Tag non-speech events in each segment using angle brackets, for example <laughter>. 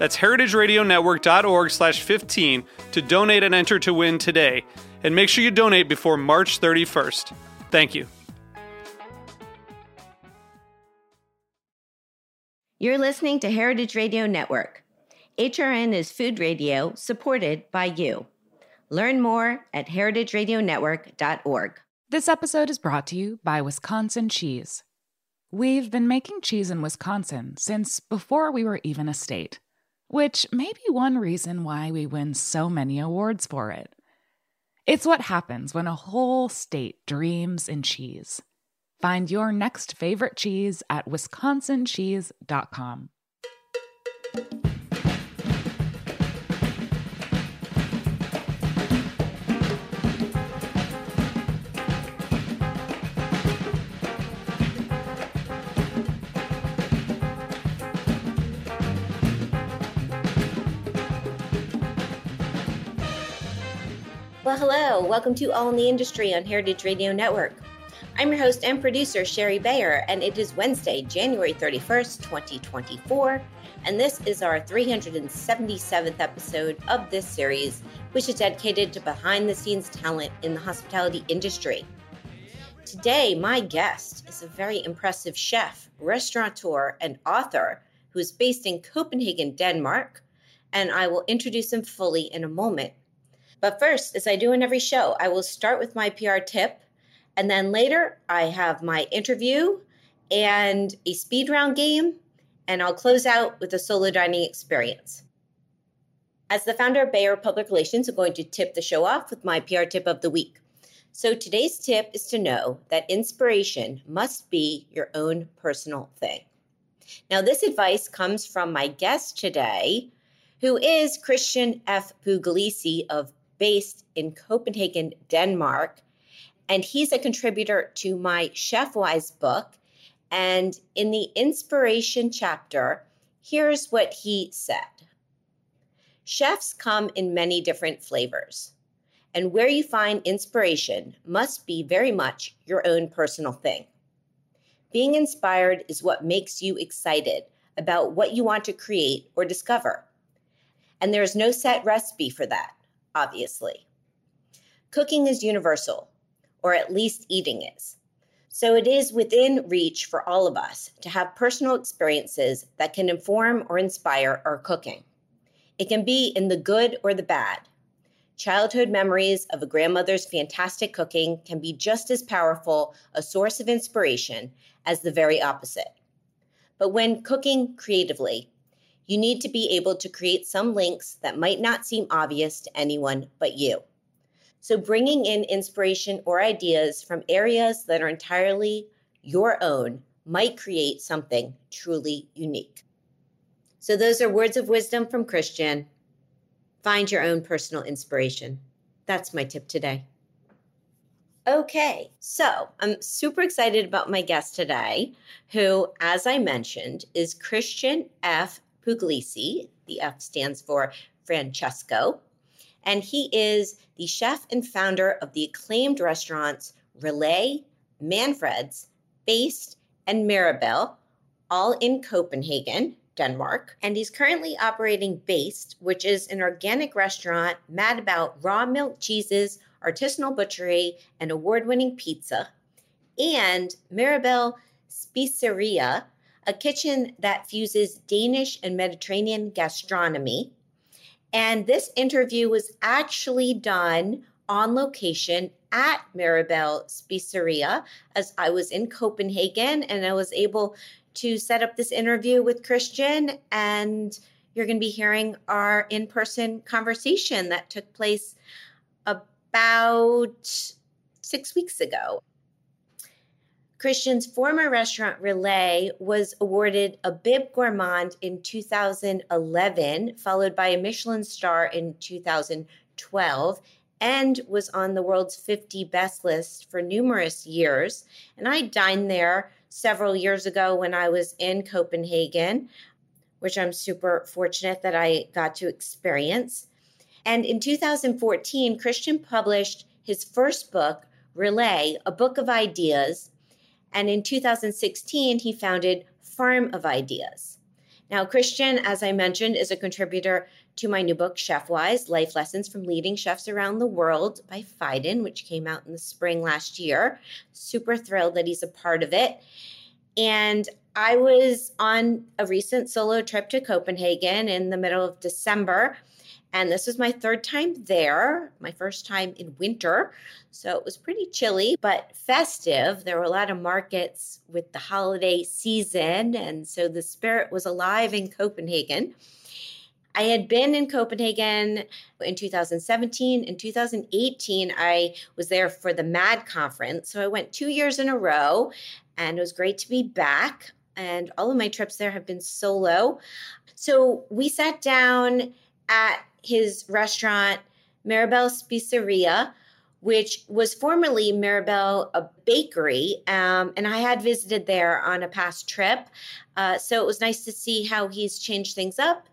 That's heritageradionetwork.org slash 15 to donate and enter to win today. And make sure you donate before March 31st. Thank you. You're listening to Heritage Radio Network. HRN is food radio supported by you. Learn more at heritageradionetwork.org. This episode is brought to you by Wisconsin Cheese. We've been making cheese in Wisconsin since before we were even a state which may be one reason why we win so many awards for it. It's what happens when a whole state dreams in cheese. Find your next favorite cheese at wisconsincheese.com. Well, hello. Welcome to All in the Industry on Heritage Radio Network. I'm your host and producer, Shari Bayer, and it is Wednesday, January 31st, 2024. And this is our 377th episode of this series, which is dedicated to behind the scenes talent in the hospitality industry. Today, my guest is a very impressive chef, restaurateur, and author who is based in Copenhagen, Denmark. And I will introduce him fully in a moment. But first, as I do in every show, I will start with my PR tip. And then later, I have my interview and a speed round game. And I'll close out with a solo dining experience. As the founder of Bayer Public Relations, I'm going to tip the show off with my PR tip of the week. So today's tip is to know that inspiration must be your own personal thing. Now, this advice comes from my guest today, who is Christian F. Puglisi of based in Copenhagen, Denmark. And he's a contributor to my Chefwise book. And in the inspiration chapter, here's what he said Chefs come in many different flavors. And where you find inspiration must be very much your own personal thing. Being inspired is what makes you excited about what you want to create or discover. And there is no set recipe for that obviously. Cooking is universal, or at least eating is. So it is within reach for all of us to have personal experiences that can inform or inspire our cooking. It can be in the good or the bad. Childhood memories of a grandmother's fantastic cooking can be just as powerful a source of inspiration as the very opposite. But when cooking creatively, you need to be able to create some links that might not seem obvious to anyone but you. So, bringing in inspiration or ideas from areas that are entirely your own might create something truly unique. So, those are words of wisdom from Christian. Find your own personal inspiration. That's my tip today. Okay, so I'm super excited about my guest today, who, as I mentioned, is Christian F. Puglisi. The F stands for Francesco. And he is the chef and founder of the acclaimed restaurants Relæ, Manfreds, BÆST, and Mirabelle, all in Copenhagen, Denmark. And he's currently operating BÆST, which is an organic restaurant mad about raw milk cheeses, artisanal butchery, and award winning pizza. And Mirabelle Spiseria, a kitchen that fuses Danish and Mediterranean gastronomy. And this interview was actually done on location at Mirabelle Spiseria as I was in Copenhagen and I was able to set up this interview with Christian. And you're going to be hearing our in person conversation that took place about six weeks ago. Christian's former restaurant Relæ was awarded a Bib Gourmand in 2011, followed by a Michelin star in 2012, and was on the world's 50 best list for numerous years. And I dined there several years ago when I was in Copenhagen, which I'm super fortunate that I got to experience. And in 2014, Christian published his first book, Relæ, a book of ideas. And in 2016, he founded Farm of Ideas. Now, Christian, as I mentioned, is a contributor to my new book, Chefwise Life Lessons from Leading Chefs Around the World by Phaidon, which came out in the spring last year. Super thrilled that he's a part of it. And I was on a recent solo trip to Copenhagen in the middle of December. And this was my third time there, my first time in winter. So it was pretty chilly, but festive. There were a lot of markets with the holiday season. And so the spirit was alive in Copenhagen. I had been in Copenhagen in 2017. In 2018, I was there for the MAD conference. So I went two years in a row, and it was great to be back. And all of my trips there have been solo. So we sat down at his restaurant, Mirabelle Spiseria, which was formerly Mirabelle a bakery. Um, and I had visited there on a past trip. Uh, so it was nice to see how he's changed things up.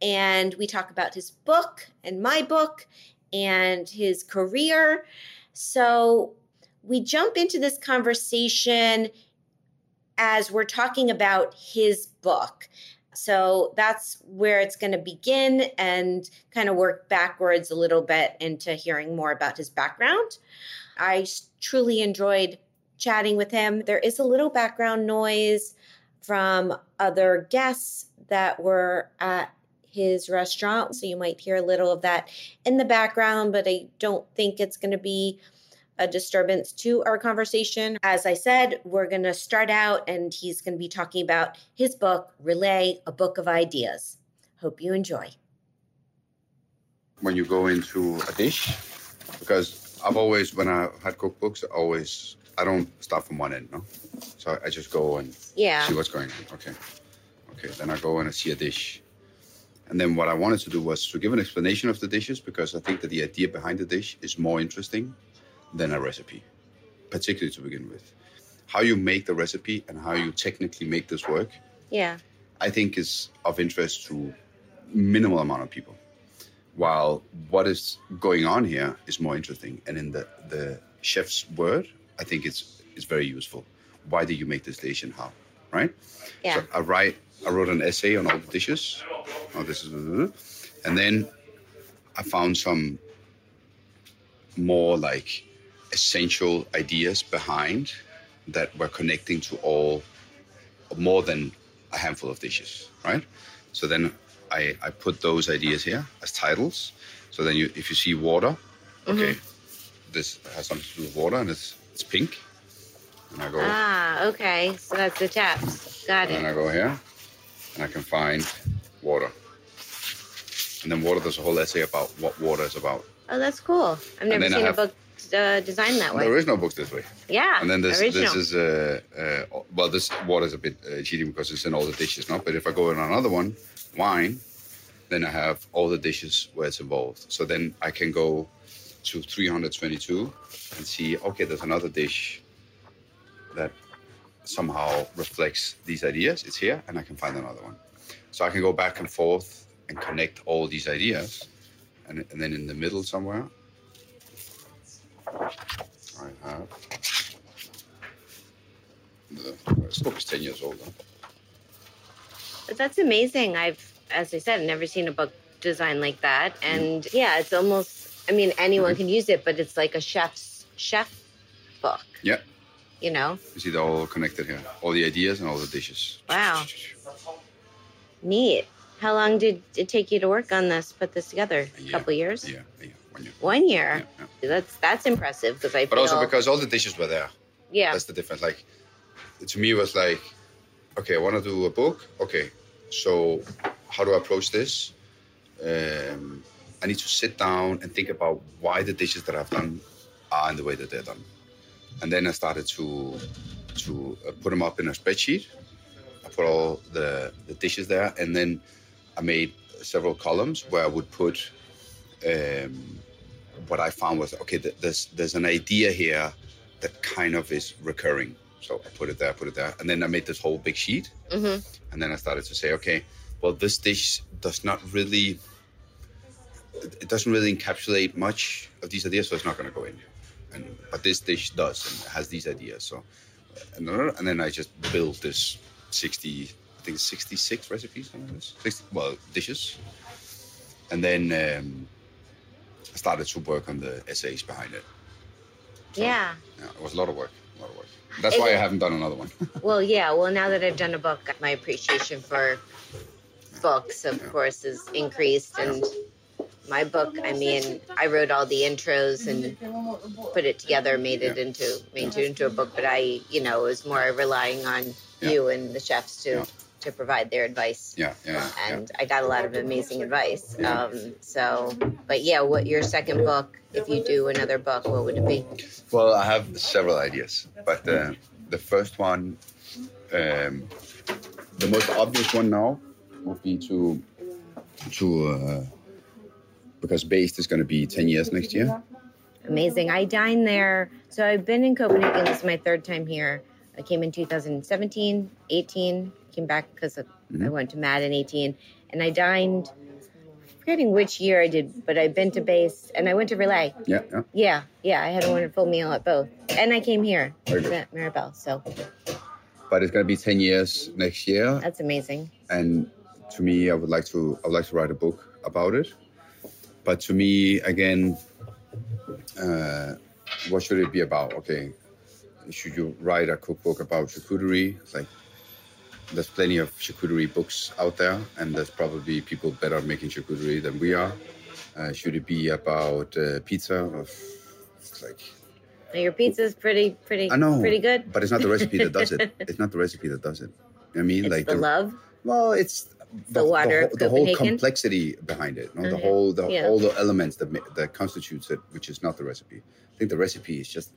And we talk about his book and my book and his career. So we jump into this conversation as we're talking about his book. So that's where it's going to begin and kind of work backwards a little bit into hearing more about his background. I truly enjoyed chatting with him. There is a little background noise from other guests that were at his restaurant. So you might hear a little of that in the background, but I don't think it's going to be a disturbance to our conversation. As I said, we're going to start out and he's going to be talking about his book, Relæ, a Book of Ideas. Hope you enjoy. When you go into a dish, because I've always, when I had cookbooks, I always, I don't start from one end, no? So I just go and yeah. see what's going on. Okay. Okay. Then I go and I see a dish. And then what I wanted to do was to give an explanation of the dishes because I think that the idea behind the dish is more interesting than a recipe, particularly to begin with. How you make the recipe and how you technically make this work, yeah, I think is of interest to minimal amount of people. While what is going on here is more interesting, and in the the chef's word, I think it's it's very useful. Why did you make this dish and how? Right? Yeah. So I write I wrote an essay on all the dishes. Oh, this is, and then I found some more like essential ideas behind that were connecting to all more than a handful of dishes, right? So then I, I put those ideas here as titles. So then you, if you see water, okay, mm-hmm. this has something to do with water and it's it's pink. And I go. Ah, okay. So that's the taps. Got it. And I go here, and I can find water. And then water. There's a whole essay about what water is about. Oh, that's cool. I've never seen a book uh, designed that way. There is no book this way. Yeah. And then this original. this is uh, uh, well this water is a bit uh, cheating because it's in all the dishes, no. But if I go in another one, wine, then I have all the dishes where it's involved. So then I can go to 322 and see okay, there's another dish that somehow reflects these ideas. It's here, and I can find another one. So I can go back and forth and connect all these ideas, and, and then in the middle somewhere I have. The book is 10 years old. But that's amazing. I've, as I said, never seen a book designed like that. Mm. And mm. yeah, it's almost, I mean, anyone mm-hmm. can use it, but it's like a chef's chef book. Yeah. You know? You see, they're all connected here. All the ideas and all the dishes. Wow. <laughs> Neat. How long did it take you to work on this, put this together? A couple years? Yeah, yeah. one year. One year. Yeah, yeah. That's that's impressive because I But also because all the dishes were there. yeah That's the difference. Like, to me, it was like, okay, I want to do a book. Okay, so how do I approach this? Um, I need to sit down and think about why the dishes that I've done are in the way that they're done. And then I started to to uh, put them up in a spreadsheet. I put all the, the dishes there, and then I made several columns where I would put um, what I found was okay. th- There's there's an idea here that kind of is recurring. So I put it there, put it there, and then I made this whole big sheet. hmm And then I started to say, okay, well, this dish does not really, it doesn't really encapsulate much of these ideas, so it's not going to go in. And but this dish does and has these ideas. So, and, and then I just built this sixty, I think sixty-six recipes, something like this. 60, well, dishes. And then um, I started to work on the essays behind it. So, yeah yeah, it was a lot of work. A lot of work. That's Is why I haven't done another one. <laughs> well yeah well now that I've done a book my appreciation for books of Yeah. course is increased and my book I mean I wrote all the intros and put it together made it into made it into a book but I you know was more relying on Yeah. you and the chefs to Yeah. To provide their advice yeah, yeah, yeah. and I got a lot of amazing advice. Yeah. Um, so, but yeah, what your second book? If you do another book, what would it be? Well, I have several ideas, but uh, the first one, um, the most obvious one now, would be to to uh, because BÆST is going to be ten years next year. Amazing. I dined there. So I've been in Copenhagen. This is my third time here. I came in 2017, 18. Came back because I Mhm. went to Mad in 18, and I dined. Forgetting which year I did, but I've been to base and I went to Relæ. Yeah, yeah. Yeah, yeah, I had a wonderful meal at both, and I came here at Mirabelle. So But it's going to be ten years next year, that's amazing. and to me, I would like to I would like to write a book about it. But to me, again, uh, what should it be about? Okay, should you write a cookbook about charcuterie? It's like there's plenty of charcuterie books out there, and there's probably people better making charcuterie than we are. Uh, should it be about uh, pizza? It's like Your pizza's pretty, pretty, I know, pretty good. but it's not the recipe that does it. <laughs> It's not the recipe that does it. You know I mean, It's like the love. well, it's The water the, whole, the whole complexity behind it. No? The Mhm. whole, the Yeah. all the elements that that constitutes it, which is not the recipe. I think the recipe is just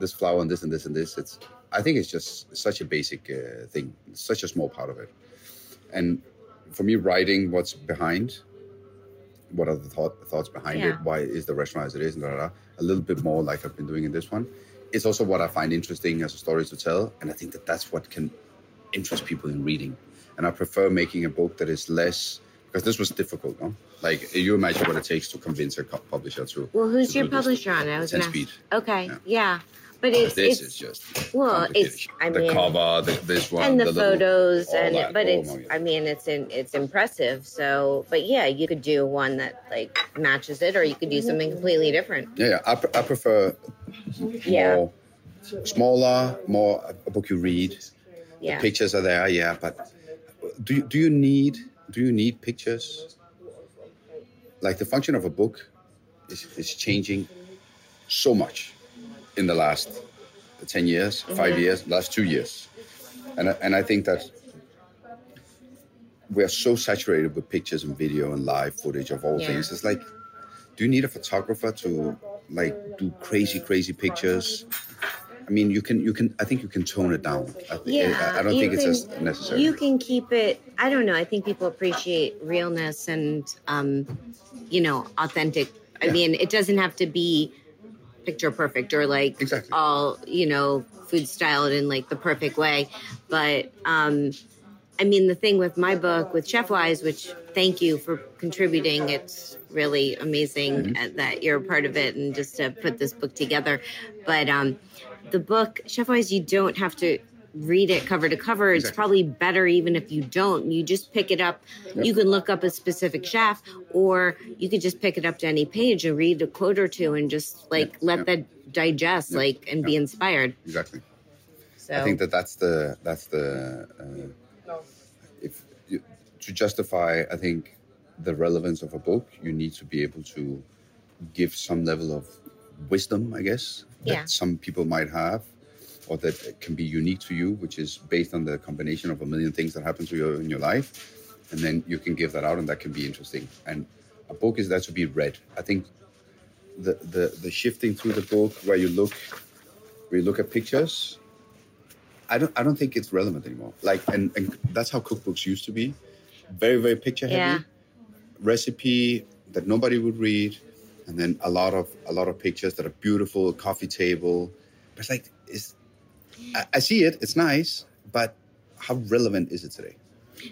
this flour and this and this and this. It's I think it's just such a basic uh, thing, such a small part of it. And for me, writing what's behind, what are the thought, thoughts behind it? Why is the restaurant as it is? And da, da, da, a little bit more like I've been doing in this one. It's also what I find interesting as a story to tell, and I think that that's what can interest people in reading. And I prefer making a book that is less because this was difficult. No, like you imagine what it takes to convince a publisher to. Well, who's to your this. publisher on it? I was Ten gonna. Speed. Okay, Yeah. yeah, but it's this it's is just well, it's I the mean, cover, the, this one, and the, little- photos, all and that. but Oh it's. I mean, it's in it's impressive. So, but yeah, you could do one that like matches it, or you could do something completely different. Yeah. I, I prefer Yeah. more smaller, more a book you read. Yeah, The Pictures are there, yeah, but do you, do you need do you need pictures? Like the function of a book is, is changing so much in the last ten years, five Mhm. years, last two years, and I, and I think that we are so saturated with pictures and video and live footage of all Yeah. things. It's like, do you need a photographer to like do crazy, crazy pictures? I mean, you can, you can. I think you can tone it down. I, thi- Yeah, I, I don't think it's as necessary. you can keep it. I don't know. I think people appreciate realness and um, you know, authentic. I Yeah. mean, it doesn't have to be picture perfect or like Exactly. all you know food styled in like the perfect way but um i mean the thing with my book with Chefwise which thank you for contributing it's really amazing Mm-hmm. uh, that you're a part of it and just to put this book together but um the book Chefwise you don't have to read it cover to cover it's Exactly. probably better even if you don't you just pick it up Yep. you can look up a specific chef or you could just pick it up to any page and read a quote or two and just like Yeah, let yeah. that digest like and be inspired exactly. so I think that that's the that's the uh, if you, to justify. I think the relevance of a book, you need to be able to give some level of wisdom, I guess, that Yeah. some people might have, or that can be unique to you, which is based on the combination of a million things that happen to you in your life, and then you can give that out, and that can be interesting. And a book is there to be read. I think the the the shifting through the book where you look where you look at pictures. I don't I don't think it's relevant anymore. Like and, and that's how cookbooks used to be. Very, very picture heavy. Yeah. Recipe that nobody would read. And then a lot of a lot of pictures that are beautiful, coffee table. But like it's I, I see it, it's nice, but how relevant is it today?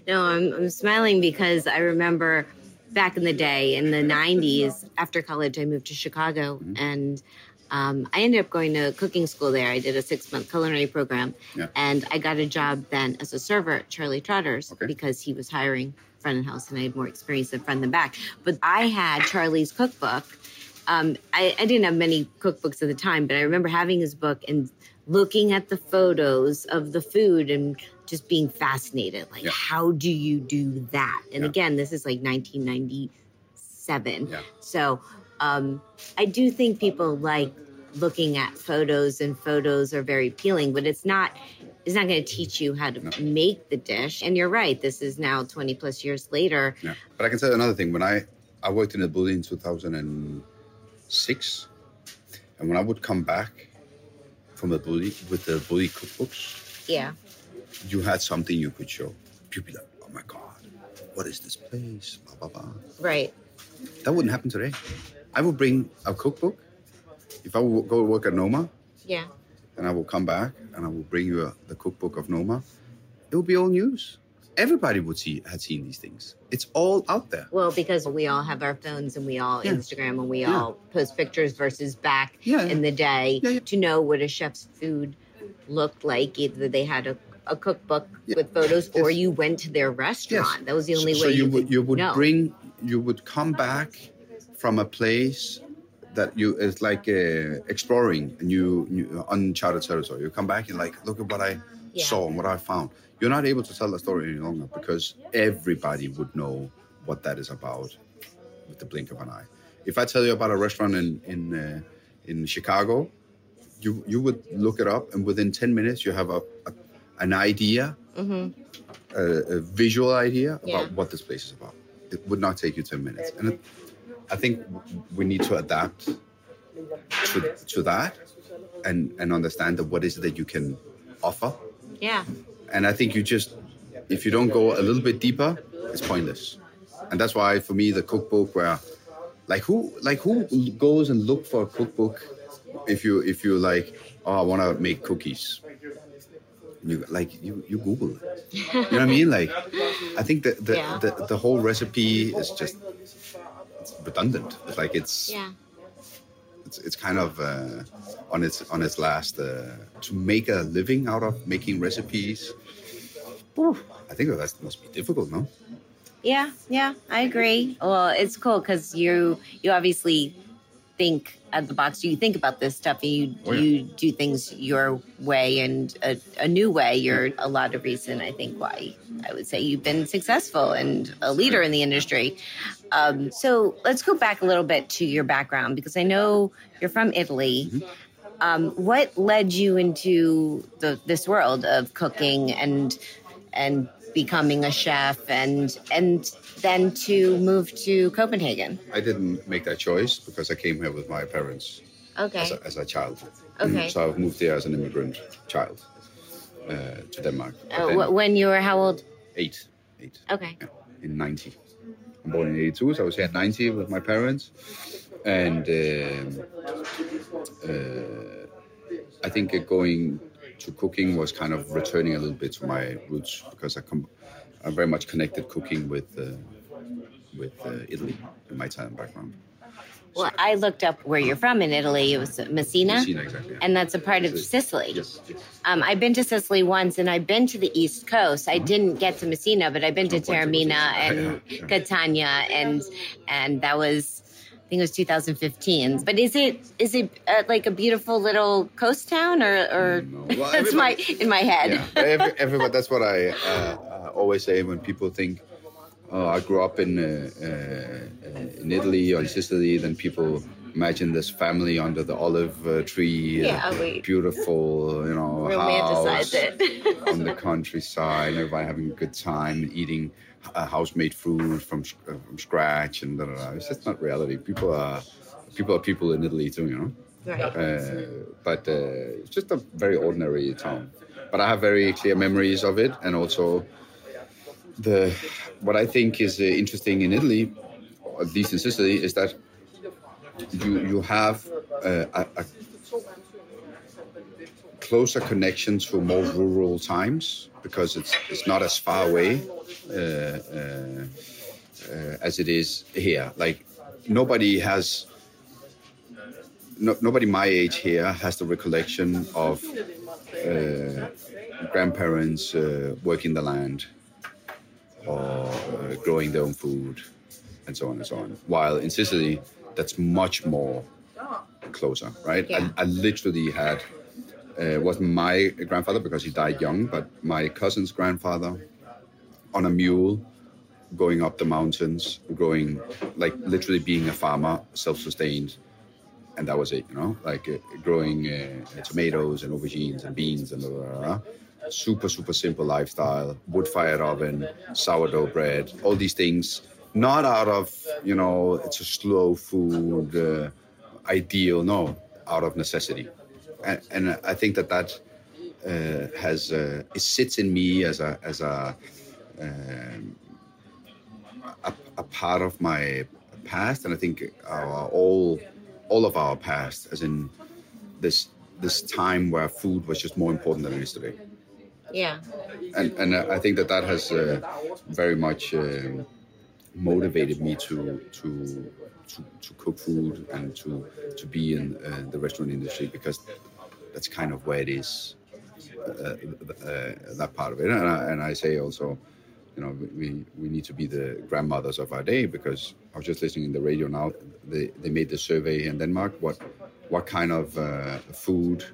No, I'm, I'm smiling because I remember back in the day in the 90s, after college, I moved to Chicago and um, I ended up going to cooking school there. I did a six month culinary program Yeah. and I got a job then as a server at Charlie Trotter's Okay. because he was hiring front and house and I had more experience than front and back. But I had Charlie's cookbook. Um, I, I didn't have many cookbooks at the time, but I remember having his book and looking at the photos of the food and just being fascinated. Like, Yeah. how do you do that? And Yeah. again, this is like 1997. Yeah. So um, I do think people like looking at photos, and photos are very appealing, but it's not. It's not going to teach you how to No. make the dish. And you're right. This is now 20 plus years later. Yeah. But I can tell you another thing. When I I worked in a building in 2006, and when I would come back from El Bulli with the Bulli cookbooks, Yeah. you had something you could show. People be like, oh my god, what is this place? Blah blah blah. Right. That wouldn't happen today. I would bring a cookbook. If I would go work at Noma, Yeah. and I will come back and I will bring you a, the cookbook of Noma, it will be all news. Everybody would see had seen these things. It's all out there. Well, because we all have our phones and we all Yeah. Instagram and we Yeah. all post pictures versus back Yeah, in the day to know what a chef's food looked like. Either they had a, a cookbook with photos or you went to their restaurant. That was the only so, way so you, you would you would know. bring you would come back from a place that you it's like uh, exploring you, you uncharted territory. You come back and like look at what I saw and what I found. You're not able to tell the story any longer because everybody would know what that is about with the blink of an eye. If I tell you about a restaurant in in uh, in Chicago, you you would look it up and within 10 minutes you have a, a an idea Mhm. a, a visual idea about Yeah. what this place is about. It would not take you 10 minutes. And it, I think we need to adapt to, to that and, and understand that what is it that you can offer. Yeah. And I think you just, if you don't go a little bit deeper, it's pointless. And that's why for me, the cookbook where like who, like who goes and look for a cookbook if you, if you like, oh, I want to make cookies. You like you, you Google it. You know what I mean? Like, I think that the, Yeah. the, the whole recipe is just it's redundant. It's like it's Yeah. It's, it's kind of uh, on its on its last uh, to make a living out of making recipes. whew, I think that must be difficult, no? Yeah, yeah, I agree. Well, it's cool because you you obviously think out of the box. You think about this stuff and you Oh, yeah. you do things your way and a, a new way. You're a lot of reason I think why I would say you've been successful and a leader in the industry. Um, so let's go back a little bit to your background because I know you're from Italy. Um, what led you into the this world of cooking and and becoming a chef and and then to move to Copenhagen? I didn't make that choice because I came here with my parents Okay. as, a, as a child. Okay. So I moved here as an immigrant child uh, to Denmark. Uh, then when you were how old? eight, eight. Okay. Yeah, in 90. Born in 82, so I was here at 90 with my parents. And um, uh, I think uh, going to cooking was kind of returning a little bit to my roots because I com- I'm very much connected cooking with uh, with uh, Italy in my Italian background. Well, I looked up where you're from in Italy. It was Messina, Messina, exactly. yeah. and that's a part of Sicily. Yes, yes. Um, I've been to Sicily once, and I've been to the East Coast. I didn't get to Messina, but I've been to Oh, Taormina and Yeah, yeah. Catania, and and that was, I think it was 2015. But is it is it uh, like a beautiful little coast town, or or <laughs> No. Well, that's my in my head? Yeah, Every, everybody, that's what I uh, uh, always say when people think, "Oh, I grew up in uh, uh, in Italy or in Sicily." Then people imagine this family under the olive uh, tree, Yeah, we- beautiful, you know, <laughs> house it. <laughs> on the countryside, everybody having a good time, eating uh, house-made food from uh, from scratch, and da, da, da. it's just not reality. People are people are people in Italy too, you know. Right. Uh, but uh, it's just a very ordinary town. But I have very clear memories of it, and also the what I think is uh, interesting in Italy, at least in Sicily, is that you you have uh, a, a closer connection to more rural times because it's it's not as far away uh, uh, uh, as it is here. Like nobody has no, nobody my age here has the recollection of uh, grandparents working the land or uh, growing their own food and so on and so on. While in Sicily, that's much more closer, right? Yeah. I, I literally had uh, wasn't my grandfather because he died young, but my cousin's grandfather on a mule going up the mountains, growing like literally being a farmer, self-sustained, and that was it. You know, like uh, growing uh, tomatoes and aubergines and beans and blah, blah, blah. Super super simple lifestyle, wood-fired oven, sourdough bread, all these things. Not out of you know it's a slow food uh, ideal, no, out of necessity, and, and I think that that uh, has uh, it sits in me as a as a um, a, a part of my past, and I think our, all all of our past, as in this this time where food was just more important than it is today, Yeah. and and I think that that has uh, very much um motivated me to to. To, to cook food and to to be in uh, the restaurant industry because that's kind of where it is uh, uh, that part of it and I, and I say also you know we, we need to be the grandmothers of our day because I was just listening in the radio now they, they made the survey in Denmark what what kind of uh, food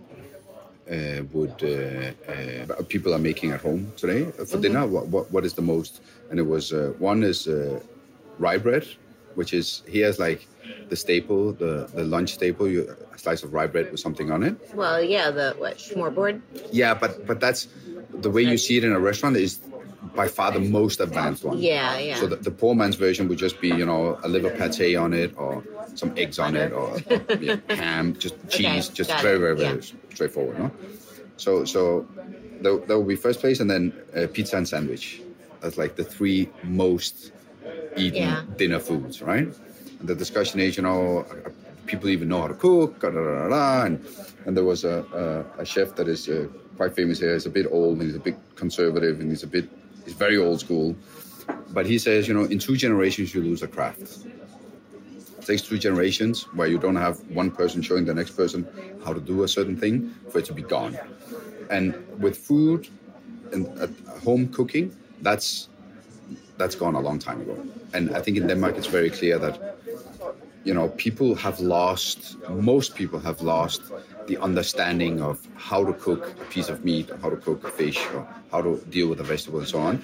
uh, would uh, uh, people are making at home today for dinner. What, what what is the most and it was uh, one is uh, rye bread which is here's like the staple the the lunch staple you a slice of rye bread with something on it. Well, yeah, the what smørrebrød? yeah, but but that's the way you see it in a restaurant is by far the most advanced one. Yeah, yeah. So the, the poor man's version would just be you know a liver pate on it or some eggs on it or, or yeah, <laughs> ham, just cheese, just got very very very yeah. straightforward. No. So so that, that would be first place, and then uh, pizza and sandwich. That's like the three most eaten Yeah. dinner foods, right? And the discussion is, you know, uh, people even know how to cook, da, da, da. And, and there was a, a, a chef that is uh, quite famous here. He's a bit old, and he's a bit conservative, and he's a bit, he's very old school. But he says, you know, in two generations, you lose a craft. It takes two generations where you don't have one person showing the next person how to do a certain thing for it to be gone. And with food and home cooking, that's that's gone a long time ago. And I think in Denmark it's very clear that you know people have lost most people have lost the understanding of how to cook a piece of meat or how to cook a fish or how to deal with a vegetable and so on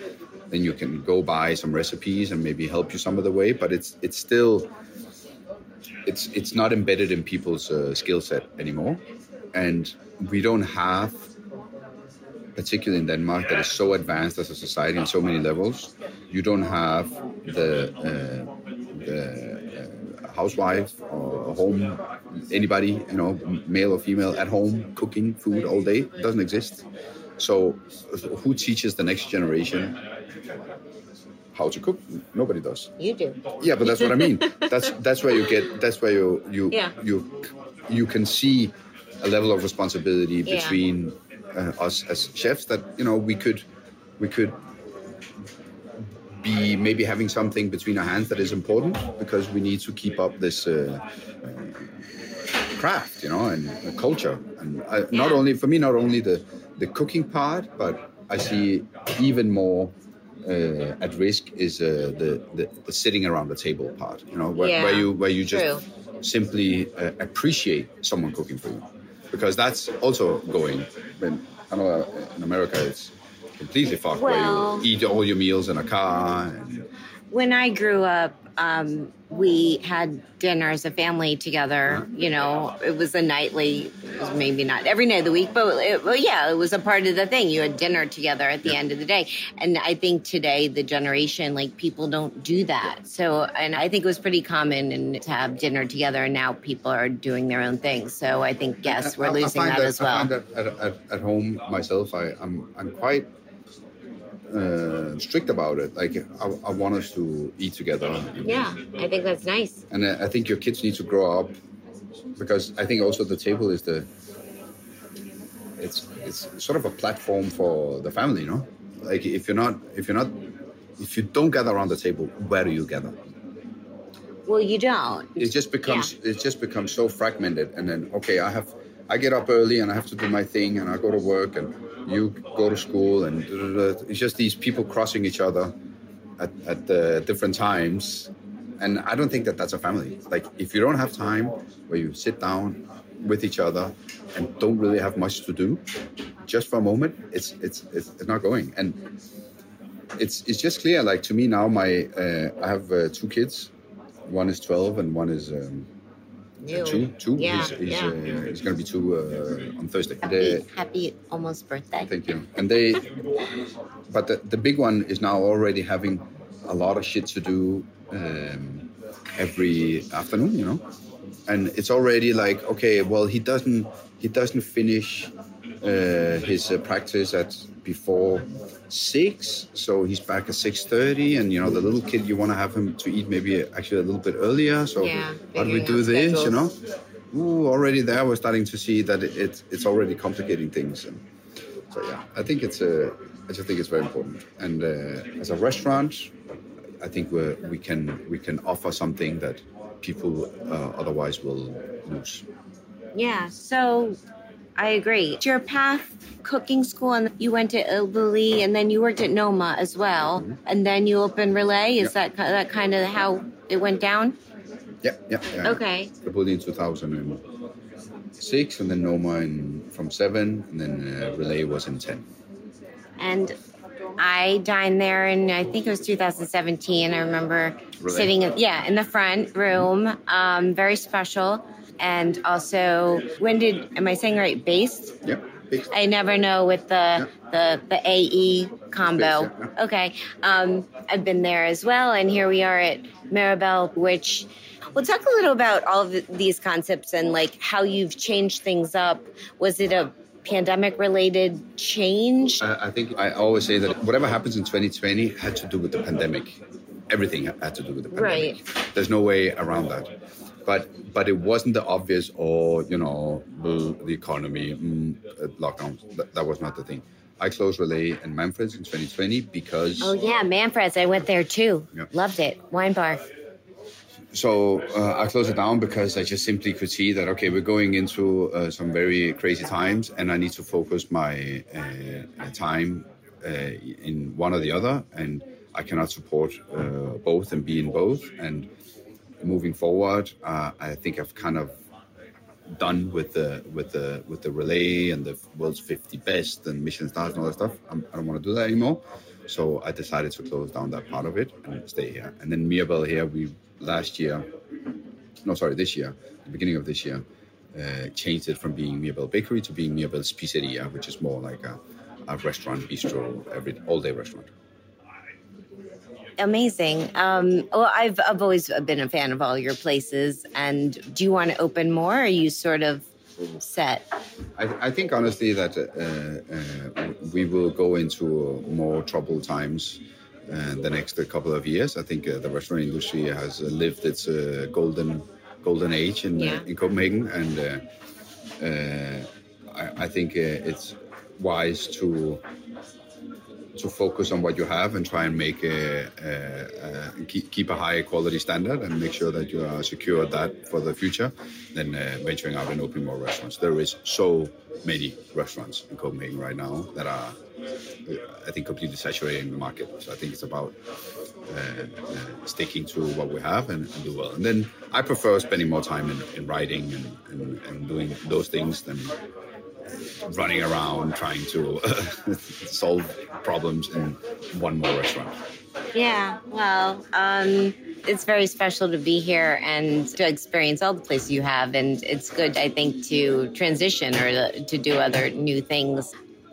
then you can go buy some recipes and maybe help you some of the way but it's it's still it's it's not embedded in people's uh, skill set anymore and we don't have particularly in Denmark, that is so advanced as a society on so many levels. You don't have the, uh, the housewife or home, anybody, you know, male or female at home cooking food all day. It doesn't exist. So, who teaches the next generation how to cook? Nobody does. You do. Yeah, but that's what I mean. That's that's where you get. That's where you you Yeah. you you can see a level of responsibility Yeah. between uh, us as chefs that you know we could we could be maybe having something between our hands that is important because we need to keep up this uh, craft, you know, and the culture. And I, not only for me, not only the the cooking part, but I see even more uh, at risk is uh, the, the the sitting around the table part. You know, where, Yeah, where you where you just true. simply uh, appreciate someone cooking for you, because that's also going. When I know uh, in America it's completely fucked, where you eat all your meals in a car. And, When I grew up, um, we had dinner as a family together. You know, it was a nightly, was maybe not every night of the week, but it, well, yeah, it was a part of the thing. You had dinner together at the end of the day. And I think today, the generation, like people don't do that. So, and I think it was pretty common and to have dinner together. And now people are doing their own things. So I think, yes, we're losing that, that, as well. I find that at, at, at home myself, I, I'm, I'm quite uh, strict about it. Like I, I, want us to eat together. Yeah, I think that's nice. And I think your kids need to grow up because I think also the table is the it's it's sort of a platform for the family, you know. Like if you're not if you're not if you don't gather around the table, where do you gather? Well, you don't. It just becomes yeah. it just becomes so fragmented, and then okay, I have I get up early and I have to do my thing, and I go to work and you go to school, and it's just these people crossing each other at, at uh, different times. And I don't think that that's a family. Like, if you don't have time where you sit down with each other and don't really have much to do, just for a moment, it's it's it's, it's not going. And it's it's just clear. Like to me now, my uh, I have uh, two kids. One is twelve, and one is. Um, New. Two, two. Yeah, he's, he's, yeah. Uh, he's going to be two uh, on Thursday. Happy, happy almost birthday. Thank you. And they, but the, the big one is now already having a lot of shit to do um, every afternoon, you know, and it's already like okay, well he doesn't he doesn't finish uh, his uh, practice at before six, so he's back at six thirty, and you know the little kid you want to have him to eat maybe actually a little bit earlier. So Yeah, how do we do this? You know. Ooh, already there we're starting to see that it, it it's already complicating things. And so yeah, I think it's a I just think it's very important. And uh, as a restaurant, I think we we can we can offer something that people uh, otherwise will lose. Yeah, so I agree. Your path cooking school, and you went to El Bulli, and then you worked at Noma as well, and then you opened Relæ. Is that that kind of how it went down? Yeah, yeah, yeah. Okay. Tripoli in 2006, and then Noma in, from seven, and then uh, Relæ was in 10. And I dined there in I think it was 2017. I remember Really? sitting, yeah, in the front room. Um, very special. And also, when did am I saying right? BÆST. Yep. big. I never know with the the the AE combo. Yes, yeah, Okay, um, I've been there as well, and here we are at Mirabelle, which. We'll talk a little about all of these concepts and like how you've changed things up. Was it a pandemic related change? I, I think I always say that whatever happens in 2020 had to do with the pandemic. Everything had to do with the pandemic. Right. There's no way around that. But but it wasn't the obvious or you know the economy mm, uh, lockdowns. That, that was not the thing. I closed Relæ and Manfreds in 2020 because Oh yeah, Manfreds. I went there too. Yeah. Loved it. Wine bar. so uh, I closed it down because I just simply could see that okay, we're going into uh, some very crazy times, and I need to focus my uh, uh, time uh, in one or the other, and I cannot support uh, both and be in both. And moving forward, uh, I think I've kind of done with the with the with the Relæ and the world's 50 best and Michelin stars and all that stuff. I'm, I don't want to do that anymore. So I decided to close down that part of it and stay here. And then Mirabelle here, we last year, no, sorry, this year, the beginning of this year, uh, changed it from being Mirabelle Bakery to being Mirabelle Spiseria, which is more like a, a restaurant, bistro, every all day restaurant. Amazing. Um, well, I've I've always been a fan of all your places. And do you want to open more? Or are you sort of set? I, I think honestly that uh, uh, we will go into more troubled times uh, the next couple of years. I think uh, the restaurant industry has lived its uh, golden golden age in Yeah. uh, in Copenhagen, and uh, uh, I, I think uh, it's wise to to focus on what you have and try and make a, a, a keep, a high quality standard and make sure that you are secure that for the future Then uh, venturing out and opening more restaurants. There is so many restaurants in Copenhagen right now that are, uh, I think, completely saturating the market. So I think it's about uh, uh, sticking to what we have and, and do well. And then I prefer spending more time in, in writing and, and, and doing those things than running around trying to <laughs> solve problems in one more restaurant. Yeah. Well, um, it's very special to be here and to experience all the places you have. And it's good, I think, to transition or to, do other new things.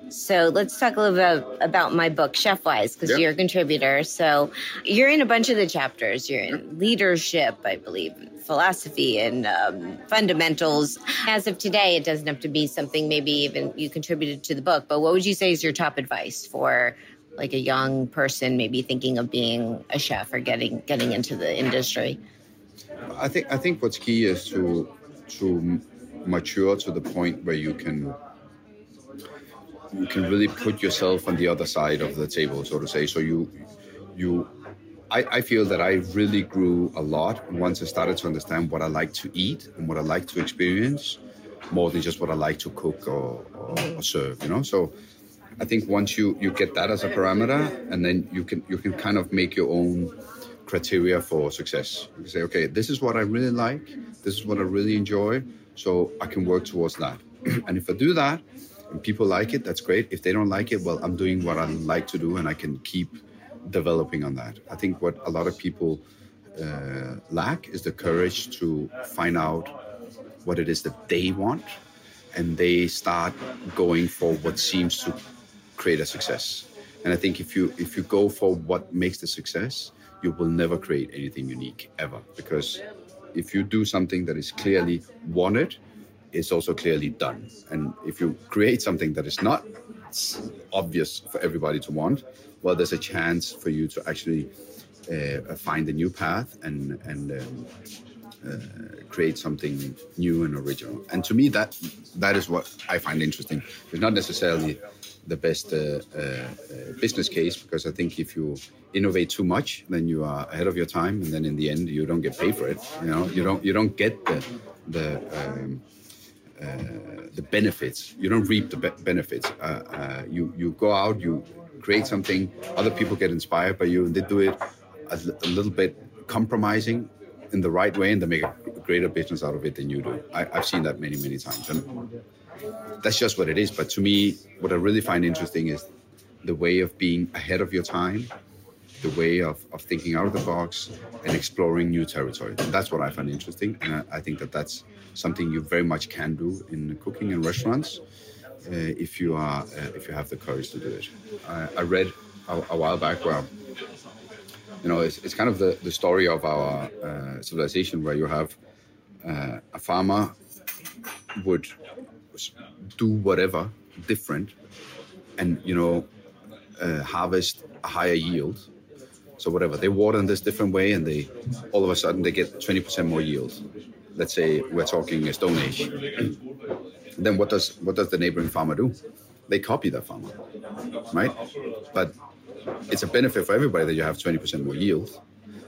So let's talk a little bit about my book, Chefwise, because yep. you're a contributor. So you're in a bunch of the chapters. You're in leadership, I believe, philosophy and um, fundamentals. As of today, it doesn't have to be something maybe even you contributed to the book. But what would you say is your top advice for like a young person maybe thinking of being a chef or getting getting into the industry? I think I think what's key is to to mature to the point where you can you can really put yourself on the other side of the table, so to say. So you you I, I feel that I really grew a lot once I started to understand what I like to eat and what I like to experience more than just what I like to cook or, or, or serve, you know? So I think once you you get that as a parameter, and then you can you can kind of make your own criteria for success. You can say, okay, this is what I really like, this is what I really enjoy, so I can work towards that. <clears throat> and if I do that, people like it, that's great. If they don't like it, well, I'm doing what I like to do, and I can keep developing on that. I think what a lot of people uh, lack is the courage to find out what it is that they want and they start going for what seems to create a success. And I think if you if you go for what makes the success, you will never create anything unique ever because if you do something that is clearly wanted, it's also clearly done. And if you create something that is not obvious for everybody to want, well, there's a chance for you to actually uh, find a new path and and um, uh, create something new and original. And to me, that that is what I find interesting. It's not necessarily the best uh, uh, business case because I think if you innovate too much, then you are ahead of your time, and then in the end, you don't get paid for it. You know, you don't you don't get the the um, the benefits. You don't reap the be- benefits. Uh, uh, you you go out, you create something. Other people get inspired by you, and they do it a, a little bit compromising in the right way, and they make a greater business out of it than you do. I, have seen that many many times, and that's just what it is. But to me, what I really find interesting is the way of being ahead of your time, the way of, of thinking out of the box and exploring new territory. And that's what I find interesting. And I, I think that that's something you very much can do in cooking in restaurants uh, if you are uh, if you have the courage to do it. I, I read a, a, while back where you know it's, it's kind of the, the story of our uh, civilization where you have uh, a farmer would do whatever different and you know uh, harvest a higher yield so whatever they water in this different way and they all of a sudden they get 20% more yield. Let's say we're talking a stone age. <clears throat> Then what does what does the neighboring farmer do? They copy that farmer right? But it's a benefit for everybody that you have 20% more yield.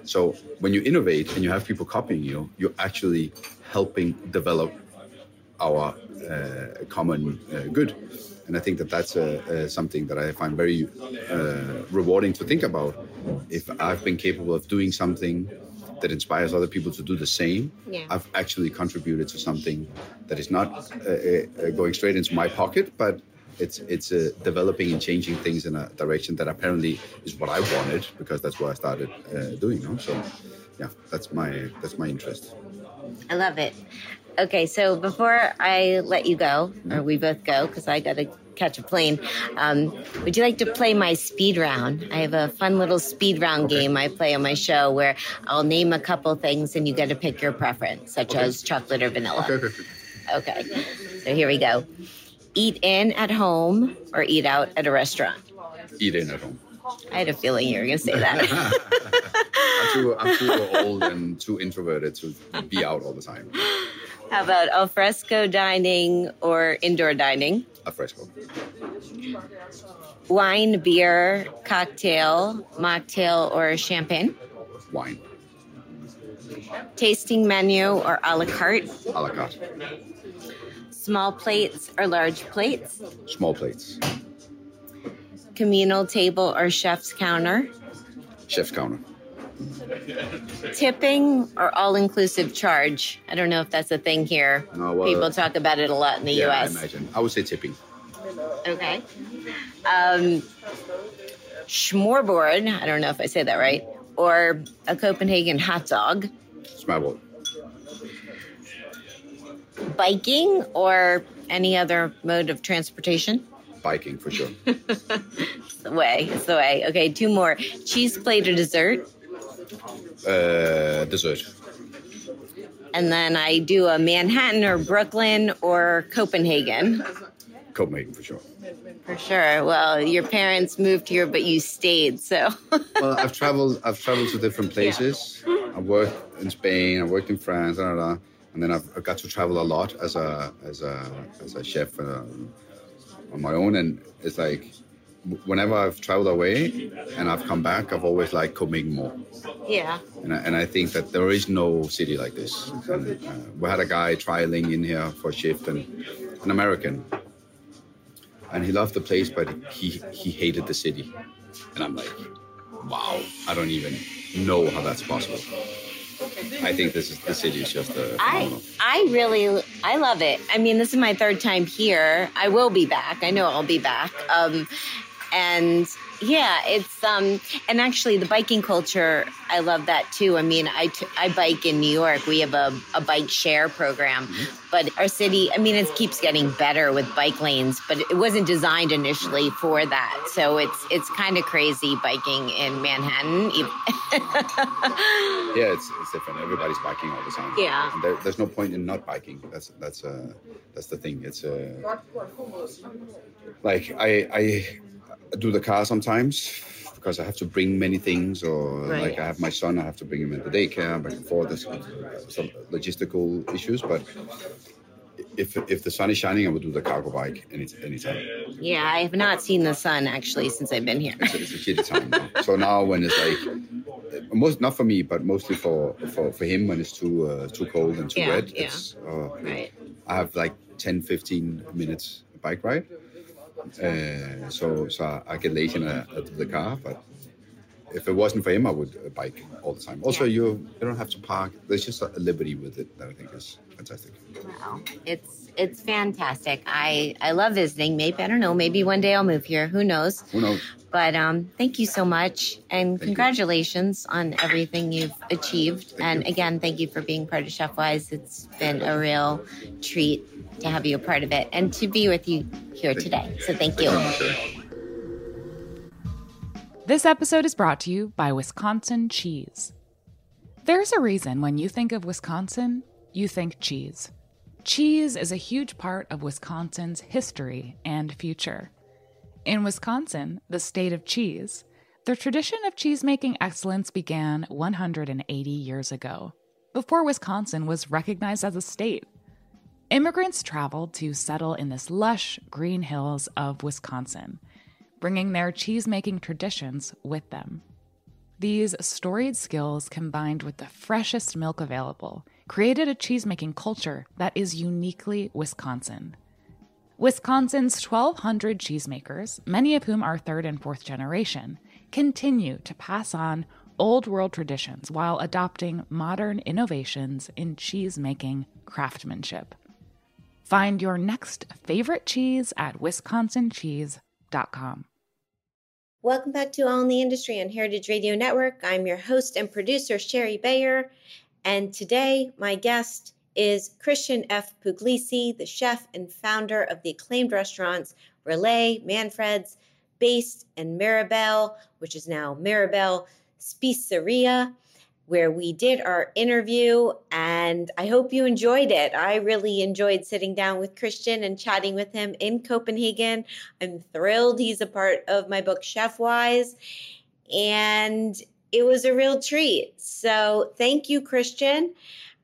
So when you innovate and you have people copying you you're actually helping develop our uh, common uh, good. And I think that that's uh, something that I find very rewarding to think about. If I've been capable of doing something that inspires other people to do the same, yeah. I've actually contributed to something that is not uh, uh, going straight into my pocket, but it's it's uh, developing and changing things in a direction that apparently is what I wanted because that's what I started doing. You know? So, yeah, that's my that's my interest. I love it. Okay, so before I let you go, or we both go, because I got to catch a plane, um, would you like to play my speed round? I have a fun little speed round okay. game I play on my show where I'll name a couple things and you get to pick your preference, such okay. as chocolate or vanilla. Okay, okay. So here we go. Eat in at home or eat out at a restaurant? Eat in at home. I had a feeling you were going to say that. <laughs> I'm, too, I'm too <laughs> old and too introverted to be out all the time. How about alfresco dining or indoor dining? Alfresco. Wine, beer, cocktail, mocktail, or champagne? Wine. Tasting menu or a la carte? A la carte. Small plates or large plates? Small plates. Communal table or chef's counter? Chef's counter. Tipping or all inclusive charge? I don't know if that's a thing here. No, well, People talk about it a lot in the yeah, US. I imagine. I would say tipping. Okay. Um, smorboard, I don't know if I say that right, or a Copenhagen hot dog? Smørrebrød. Biking or any other mode of transportation? Biking for sure. <laughs> It's the way. It's the way. Okay, two more. Cheese plate or dessert? Uh, dessert. And then I do a Manhattan or Brooklyn or Copenhagen. Copenhagen for sure. For sure. Well, your parents moved here, but you stayed. So, <laughs> Well, I've traveled. I've traveled to different places. I worked in Spain. I worked in France. Da, da, da. And then I've, I've got to travel a lot as a as a as a chef um, on my own. And it's like whenever I've traveled away and I've come back, I've always liked Copenhagen more. yeah. And I, and I think that there is no city like this. And, uh, we had a guy trialing in here for a shift, and an American, and he loved the place, but he he hated the city. And I'm like, wow, I don't even know how that's possible. I think this is the city is just a I. I really I love it. I mean, this is my third time here. I will be back. I know I'll be back. Um, and yeah, it's um, and actually the biking culture, I love that too. I mean, I, t- I bike in New York. We have a, a bike share program, but our city, I mean, it keeps getting better with bike lanes, but it wasn't designed initially for that. So it's it's kind of crazy biking in Manhattan. <laughs> Yeah, it's, it's different. Everybody's biking all the time. Yeah. There, there's no point in not biking. That's that's uh that's the thing. It's uh like I I do the car sometimes because I have to bring many things or Right. like I have my son, I have to bring him into the daycare back and forth. There's some logistical issues, but if if the sun is shining, I would do the cargo bike any anytime. yeah, I have not seen the sun actually since I've been here. It's, a- it's a shitty time. Now. So now when it's like most not for me, but mostly for for, for him when it's too uh, too cold and too Yeah, wet. yeah. It's, uh, Right. I have like 10, 15 minutes bike ride. Uh, so so I, get lazy and I, I the car, but if it wasn't for him, I would uh, bike all the time. Also, Yeah. you you don't have to park. There's just a liberty with it that I think is fantastic. Wow, it's it's fantastic. I I love visiting. Maybe I don't know. Maybe one day I'll move here. Who knows? Who knows? But um, thank you so much, and you. congratulations on everything you've achieved. and you. again, thank you for being part of Chefwise. It's been a real treat to have you a part of it and to be with you here today. So thank you. This episode is brought to you by Wisconsin Cheese. There's a reason when you think of Wisconsin, you think cheese. Cheese is a huge part of Wisconsin's history and future. In Wisconsin, the state of cheese, the tradition of cheese-making excellence began 180 years ago, before Wisconsin was recognized as a state. Immigrants traveled to settle in this lush green hills of Wisconsin, bringing their cheese-making traditions with them. These storied skills combined with the freshest milk available created a cheesemaking culture that is uniquely Wisconsin. Wisconsin's 1,200 cheesemakers, many of whom are third and fourth generation, continue to pass on old world traditions while adopting modern innovations in cheesemaking craftsmanship. Find your next favorite cheese at wisconsincheese.com. Welcome back to All in the Industry on Heritage Radio Network. I'm your host and producer, Shari Bayer. And today, my guest is Christian F. Puglisi, the chef and founder of the acclaimed restaurants Relæ, Manfreds, BÆST in Mirabelle, which is now Mirabelle Spiseria, where we did our interview. And I hope you enjoyed it. I really enjoyed sitting down with Christian and chatting with him in Copenhagen. I'm thrilled he's a part of my book, Chefwise. And it was a real treat. So thank you, Christian.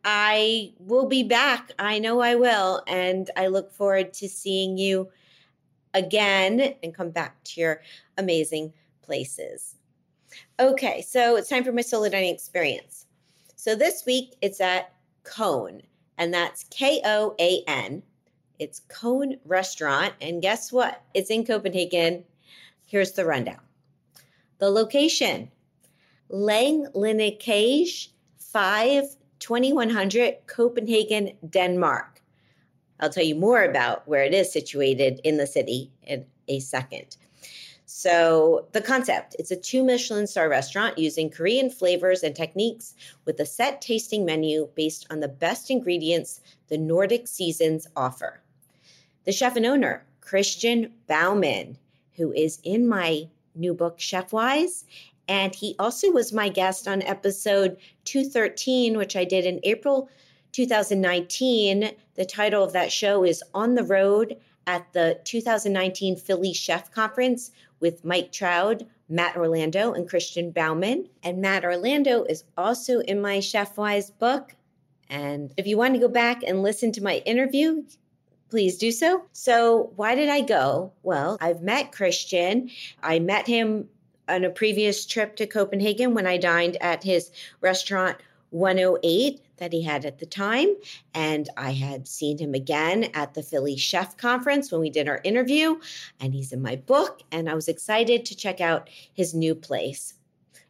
I will be back. I know I will. And I look forward to seeing you again and come back to your amazing places. Okay, so it's time for my solo dining experience. So this week it's at Koan, and that's K O A N. It's Koan Restaurant. And guess what? It's in Copenhagen. Here's the rundown the location Lang Linnekage 5 2100 Copenhagen, Denmark. I'll tell you more about where it is situated in the city in a second. So, the concept it's a two Michelin star restaurant using Korean flavors and techniques with a set tasting menu based on the best ingredients the Nordic seasons offer. The chef and owner, Kristian Baumann, who is in my new book, Chefwise. And he also was my guest on episode 213, which I did in April 2019. The title of that show is On the Road at the 2019 Philly Chef Conference with Mike Troud, Matt Orlando, and Kristian Baumann. And Matt Orlando is also in my Chefwise book. And if you want to go back and listen to my interview, please do so. So, why did I go? Well, I've met Christian. I met him on a previous trip to Copenhagen when I dined at his restaurant 108 that he had at the time. And I had seen him again at the Philly Chef Conference when we did our interview. And he's in my book. And I was excited to check out his new place.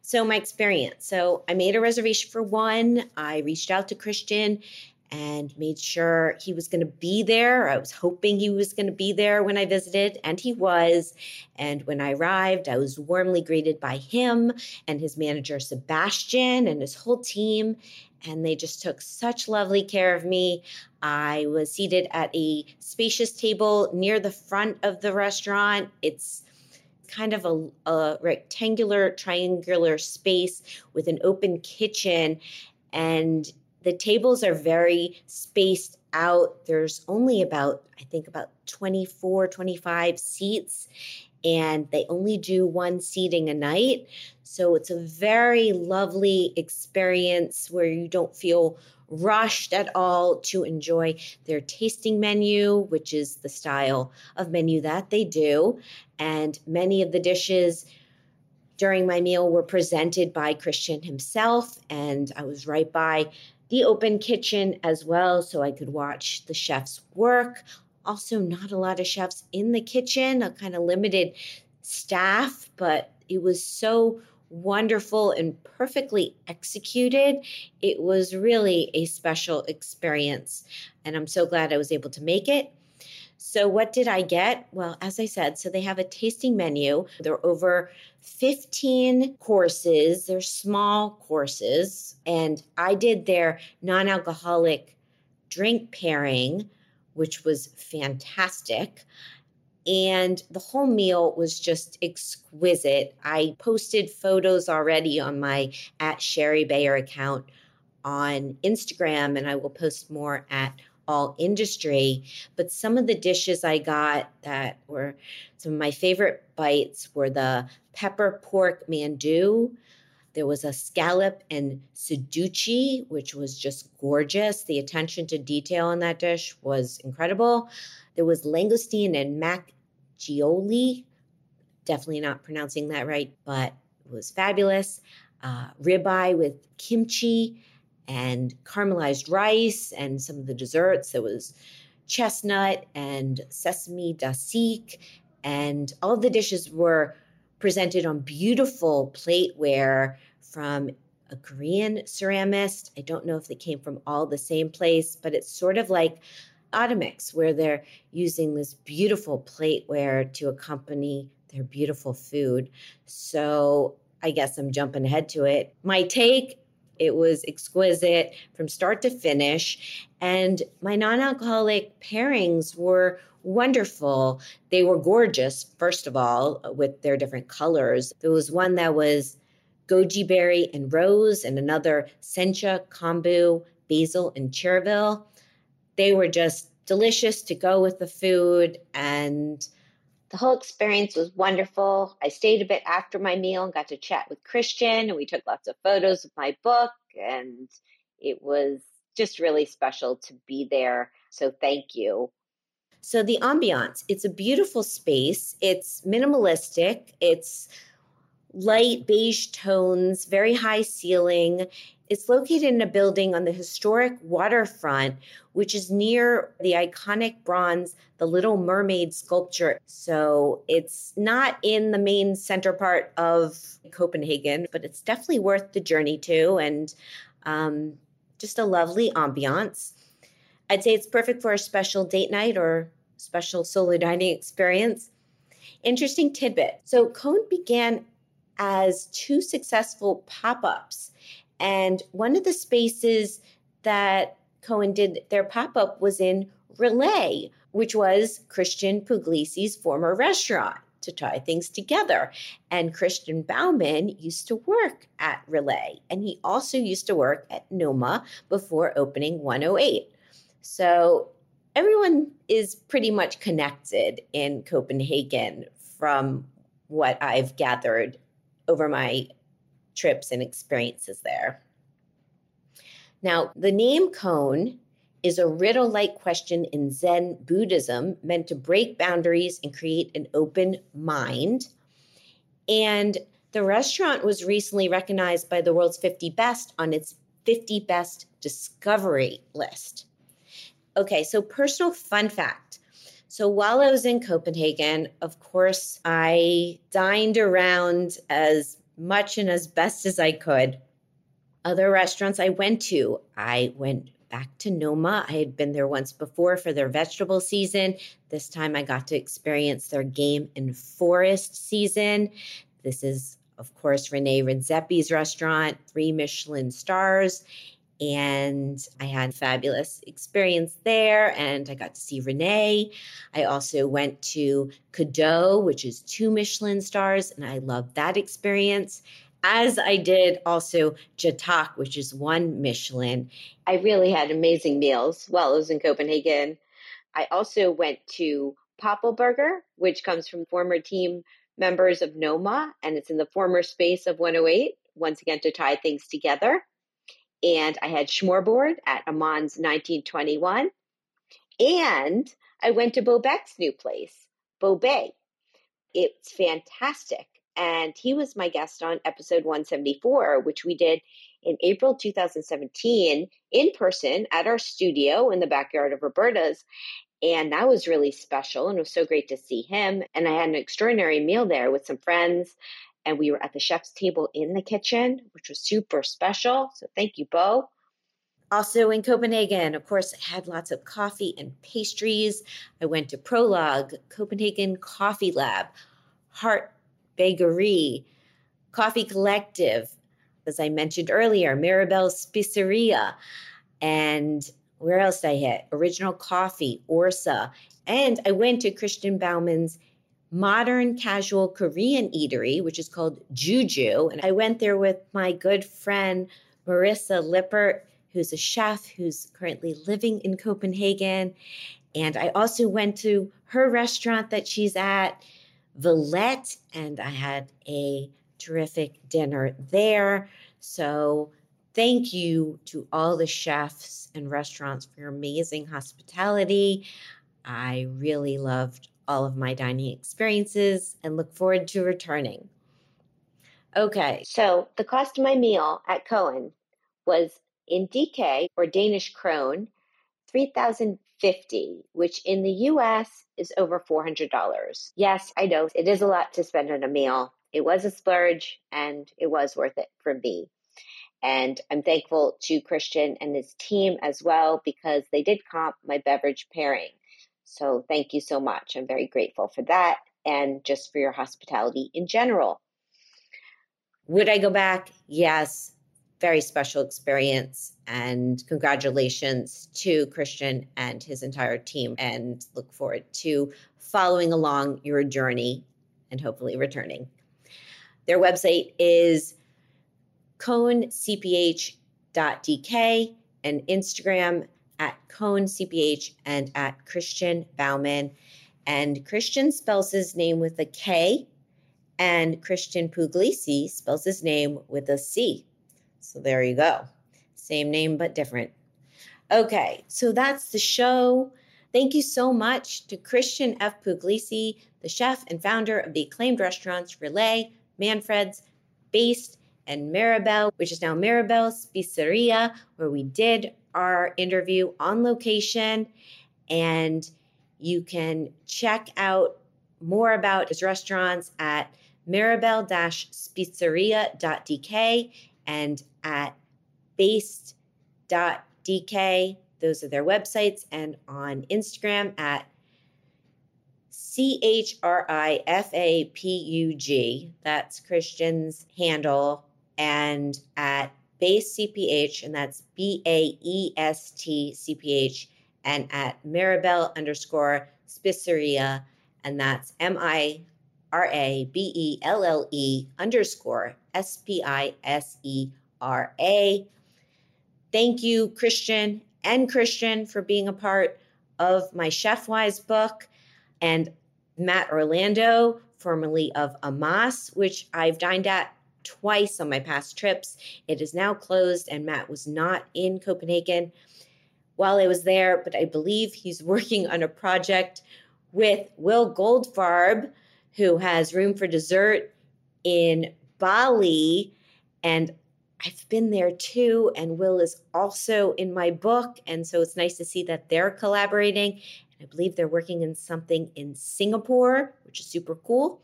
So, my experience. So, I made a reservation for one. I reached out to Christian and made sure he was going to be there. I was hoping he was going to be there when I visited, and he was. And when I arrived, I was warmly greeted by him and his manager, Sebastian, and his whole team. And they just took such lovely care of me. I was seated at a spacious table near the front of the restaurant. It's kind of a, a rectangular, triangular space with an open kitchen. And the tables are very spaced out. There's only about, I think, about 24, 25 seats, and they only do one seating a night. So it's a very lovely experience where you don't feel rushed at all to enjoy their tasting menu, which is the style of menu that they do. And many of the dishes during my meal were presented by Christian himself, and I was right by the open kitchen as well, so I could watch the chefs work. Also, not a lot of chefs in the kitchen, a kind of limited staff, but it was so wonderful and perfectly executed. It was really a special experience, and I'm so glad I was able to make it. So, what did I get? Well, as I said, so they have a tasting menu. There are over 15 courses. They're small courses. And I did their non alcoholic drink pairing, which was fantastic. And the whole meal was just exquisite. I posted photos already on my at Shari Bayer account on Instagram, and I will post more at all industry. But some of the dishes I got that were some of my favorite bites were the pepper pork mandu. There was a scallop and suduchi, which was just gorgeous. The attention to detail in that dish was incredible. There was langoustine and makgeolli. Definitely not pronouncing that right, but it was fabulous. Uh, ribeye with kimchi and caramelized rice and some of the desserts. There was chestnut and sesame dasik, and all the dishes were presented on beautiful plateware from a Korean ceramist. I don't know if they came from all the same place, but it's sort of like Atomix, where they're using this beautiful plateware to accompany their beautiful food. So I guess I'm jumping ahead to it. My take it was exquisite from start to finish. And my non alcoholic pairings were wonderful. They were gorgeous, first of all, uh, with their different colors. There was one that was goji berry and rose, and another sencha, kombu, basil, and chervil. They were just delicious to go with the food. And the whole experience was wonderful. I stayed a bit after my meal and got to chat with Christian, and we took lots of photos of my book, and it was just really special to be there. So, thank you. So, the ambiance it's a beautiful space, it's minimalistic, it's light beige tones, very high ceiling. It's located in a building on the historic waterfront, which is near the iconic bronze The Little Mermaid sculpture. So it's not in the main center part of Copenhagen, but it's definitely worth the journey to and um, just a lovely ambiance. I'd say it's perfect for a special date night or special solo dining experience. Interesting tidbit. So Koan began as two successful pop ups. And one of the spaces that Koan did their pop up was in Relæ, which was Christian Puglisi's former restaurant to tie things together. And Kristian Baumann used to work at Relæ, and he also used to work at Noma before opening 108. So everyone is pretty much connected in Copenhagen from what I've gathered over my trips and experiences there. Now, the name Koan is a riddle like question in Zen Buddhism meant to break boundaries and create an open mind. And the restaurant was recently recognized by the world's 50 best on its 50 best discovery list. Okay, so personal fun fact. So while I was in Copenhagen, of course, I dined around as much and as best as I could. Other restaurants I went to, I went back to Noma. I had been there once before for their vegetable season. This time I got to experience their game and forest season. This is, of course, Rene Redzepi's restaurant, three Michelin stars and I had fabulous experience there and I got to see Rene. I also went to Kadeau, which is two Michelin stars, and I loved that experience. As I did also Jatak, which is one Michelin. I really had amazing meals while I was in Copenhagen. I also went to POPL Burger, which comes from former team members of Noma, and it's in the former space of 108, once again to tie things together and I had Schmorboard at Aamanns 1921. And I went to Bo Bech's new place, Bobet. It's fantastic. And he was my guest on episode 174, which we did in April 2017 in person at our studio in the backyard of Roberta's. And that was really special and it was so great to see him. And I had an extraordinary meal there with some friends and we were at the chef's table in the kitchen, which was super special. So thank you, Bo. Also in Copenhagen, of course, I had lots of coffee and pastries. I went to Prologue, Copenhagen Coffee Lab, Hart Bakery, Coffee Collective, as I mentioned earlier, Mirabelle Spiseria, and where else did I hit? Original Coffee, Orsa. And I went to Kristian Baumann's modern casual Korean eatery, which is called Juju. And I went there with my good friend, Marissa Lippert, who's a chef who's currently living in Copenhagen. And I also went to her restaurant that she's at, Villette, and I had a terrific dinner there. So thank you to all the chefs and restaurants for your amazing hospitality. I really loved all of my dining experiences and look forward to returning. Okay, so the cost of my meal at Koan was in DK or Danish krone, 3050 which in the US is over $400. Yes, I know it is a lot to spend on a meal. It was a splurge and it was worth it for me. And I'm thankful to Christian and his team as well because they did comp my beverage pairing. So thank you so much. I'm very grateful for that and just for your hospitality in general. Would I go back? Yes. Very special experience. And congratulations to Christian and his entire team. And look forward to following along your journey and hopefully returning. Their website is koancph.dk and Instagram at Koan CPH and at Kristian Baumann. And Christian spells his name with a K, and Christian Puglisi spells his name with a C. So there you go. Same name, but different. Okay, so that's the show. Thank you so much to Christian F. Puglisi, the chef and founder of the acclaimed restaurants Relæ, Manfreds, BÆST, and Mirabelle, which is now Mirabelle Spiseria, where we did our interview on location. And you can check out more about his restaurants at mirabelle-spiceria.dk and at based.dk. Those are their websites. And on Instagram at C H R I F A P U G. That's Christian's handle. And at Base CPH, and that's B A E S T C P H, and at Mirabelle underscore Spiseria, and that's M I R A B E L L E underscore S P I S E R A. Thank you, Christian and Christian, for being a part of my Chefwise book, and Matt Orlando, formerly of Amass, which I've dined at twice on my past trips. It is now closed, and Matt was not in Copenhagen while I was there, but I believe he's <laughs> working on a project with Will Goldfarb, who has room for dessert in Bali. And I've been there too. And Will is also in my book. And so it's nice to see that they're collaborating. And I believe they're working in something in Singapore, which is super cool.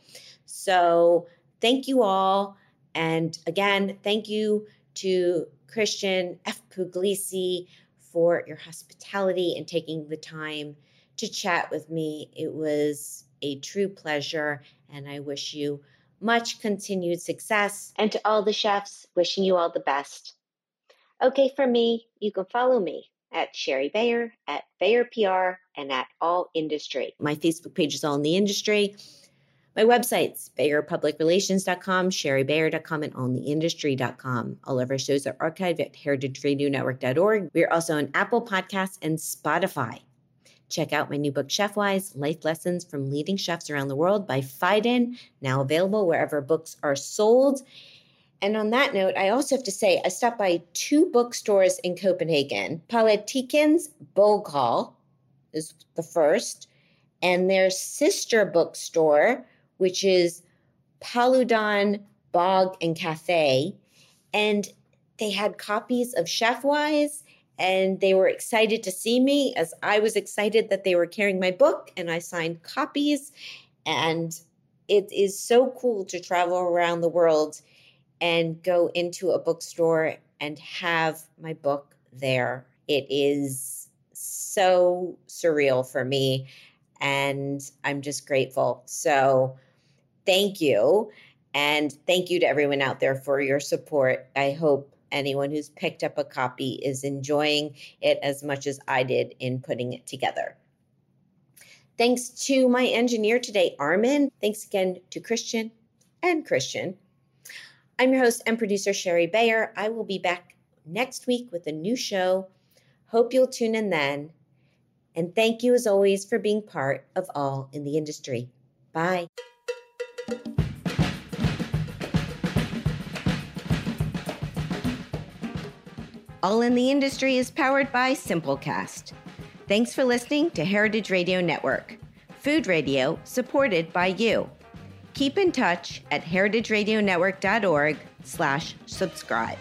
So thank you all. And again, thank you to Christian F. Puglisi for your hospitality and taking the time to chat with me. It was a true pleasure, and I wish you much continued success. And to all the chefs, wishing you all the best. Okay, for me, you can follow me at Shari Bayer, at Bayer PR, and at All Industry. My Facebook page is All in the Industry. My websites, BayerPublicRelations.com, ShariBayer.com, and OnTheIndustry.com. All of our shows are archived at HeritageRadioNetwork.org. We are also on Apple Podcasts and Spotify. Check out my new book, Chefwise Life Lessons from Leading Chefs Around the World by Phaidon, now available wherever books are sold. And on that note, I also have to say, I stopped by two bookstores in Copenhagen. Politikens Boghal is the first, and their sister bookstore, which is Paludan Bog and Cafe. And they had copies of Chefwise and they were excited to see me as I was excited that they were carrying my book and I signed copies. And it is so cool to travel around the world and go into a bookstore and have my book there. It is so surreal for me and I'm just grateful. So, thank you. And thank you to everyone out there for your support. I hope anyone who's picked up a copy is enjoying it as much as I did in putting it together. Thanks to my engineer today, Armin. Thanks again to Christian and Christian. I'm your host and producer, Shari Bayer. I will be back next week with a new show. Hope you'll tune in then. And thank you, as always, for being part of All in the Industry. Bye. All in the Industry is powered by Simplecast. Thanks for listening to Heritage Radio Network, food radio supported by you. Keep in touch at heritageradionetwork.org slash subscribe.